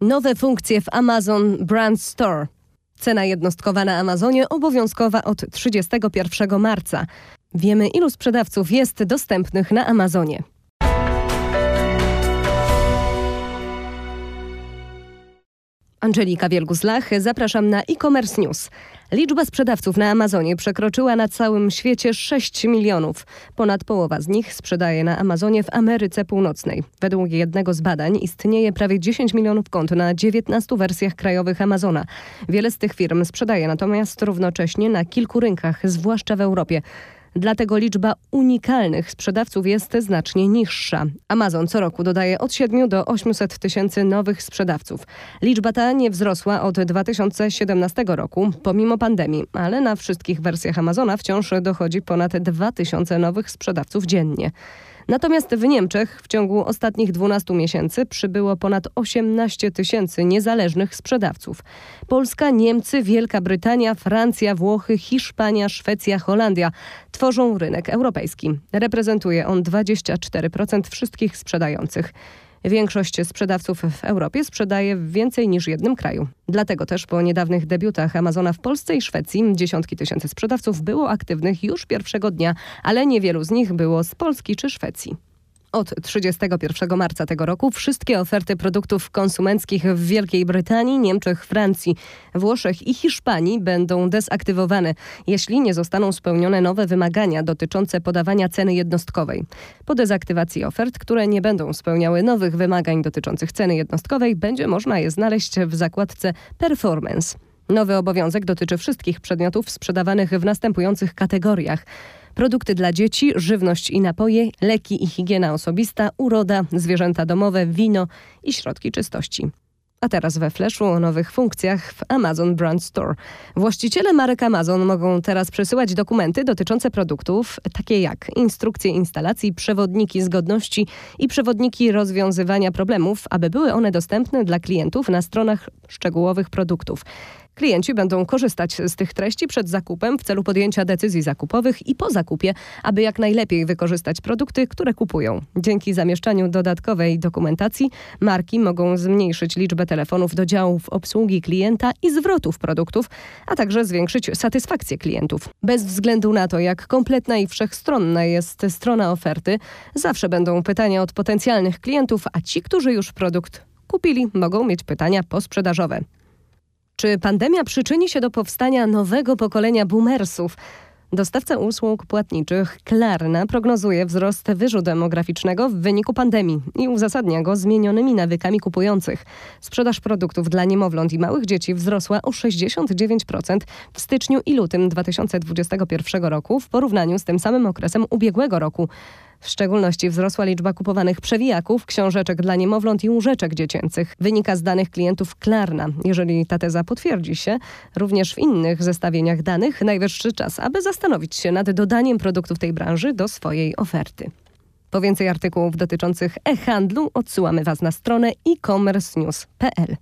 Nowe funkcje w Amazon Brand Store. Cena jednostkowa na Amazonie obowiązkowa od 31 marca. Wiemy, ilu sprzedawców jest dostępnych na Amazonie. Angelika Wielgus-Lach, zapraszam na e-commerce news. Liczba sprzedawców na Amazonie przekroczyła na całym świecie 6 milionów. Ponad połowa z nich sprzedaje na Amazonie w Ameryce Północnej. Według jednego z badań istnieje prawie 10 milionów kont na 19 wersjach krajowych Amazona. Wiele z tych firm sprzedaje natomiast równocześnie na kilku rynkach, zwłaszcza w Europie. Dlatego liczba unikalnych sprzedawców jest znacznie niższa. Amazon co roku dodaje od 7 do 800 tysięcy nowych sprzedawców. Liczba ta nie wzrosła od 2017 roku, pomimo pandemii, ale na wszystkich wersjach Amazona wciąż dochodzi ponad 2000 nowych sprzedawców dziennie. Natomiast w Niemczech w ciągu ostatnich 12 miesięcy przybyło ponad 18 tysięcy niezależnych sprzedawców. Polska, Niemcy, Wielka Brytania, Francja, Włochy, Hiszpania, Szwecja, Holandia tworzą rynek europejski. Reprezentuje on 24% wszystkich sprzedających. Większość sprzedawców w Europie sprzedaje w więcej niż jednym kraju. Dlatego też po niedawnych debiutach Amazona w Polsce i Szwecji dziesiątki tysięcy sprzedawców było aktywnych już pierwszego dnia, ale niewielu z nich było z Polski czy Szwecji. Od 31 marca tego roku wszystkie oferty produktów konsumenckich w Wielkiej Brytanii, Niemczech, Francji, Włoszech i Hiszpanii będą dezaktywowane, jeśli nie zostaną spełnione nowe wymagania dotyczące podawania ceny jednostkowej. Po dezaktywacji ofert, które nie będą spełniały nowych wymagań dotyczących ceny jednostkowej, będzie można je znaleźć w zakładce Performance. Nowy obowiązek dotyczy wszystkich przedmiotów sprzedawanych w następujących kategoriach: produkty dla dzieci, żywność i napoje, leki i higiena osobista, uroda, zwierzęta domowe, wino i środki czystości. A teraz we Flashu o nowych funkcjach w Amazon Brand Store. Właściciele marek Amazon mogą teraz przesyłać dokumenty dotyczące produktów, takie jak instrukcje instalacji, przewodniki zgodności i przewodniki rozwiązywania problemów, aby były one dostępne dla klientów na stronach szczegółowych produktów. Klienci będą korzystać z tych treści przed zakupem w celu podjęcia decyzji zakupowych i po zakupie, aby jak najlepiej wykorzystać produkty, które kupują. Dzięki zamieszczaniu dodatkowej dokumentacji marki mogą zmniejszyć liczbę telefonów do działów obsługi klienta i zwrotów produktów, a także zwiększyć satysfakcję klientów. Bez względu na to, jak kompletna i wszechstronna jest strona oferty, zawsze będą pytania od potencjalnych klientów, a ci, którzy już produkt kupili, mogą mieć pytania posprzedażowe. Czy pandemia przyczyni się do powstania nowego pokolenia boomersów? Dostawca usług płatniczych Klarna prognozuje wzrost wyżu demograficznego w wyniku pandemii i uzasadnia go zmienionymi nawykami kupujących. Sprzedaż produktów dla niemowląt i małych dzieci wzrosła o 69% w styczniu i lutym 2021 roku w porównaniu z tym samym okresem ubiegłego roku. W szczególności wzrosła liczba kupowanych przewijaków, książeczek dla niemowląt i łóżeczek dziecięcych. Wynika z danych klientów Klarna. Jeżeli ta teza potwierdzi się, również w innych zestawieniach danych najwyższy czas, aby zastanowić się nad dodaniem produktów tej branży do swojej oferty. Po więcej artykułów dotyczących e-handlu odsyłamy Was na stronę e-commerce news.pl.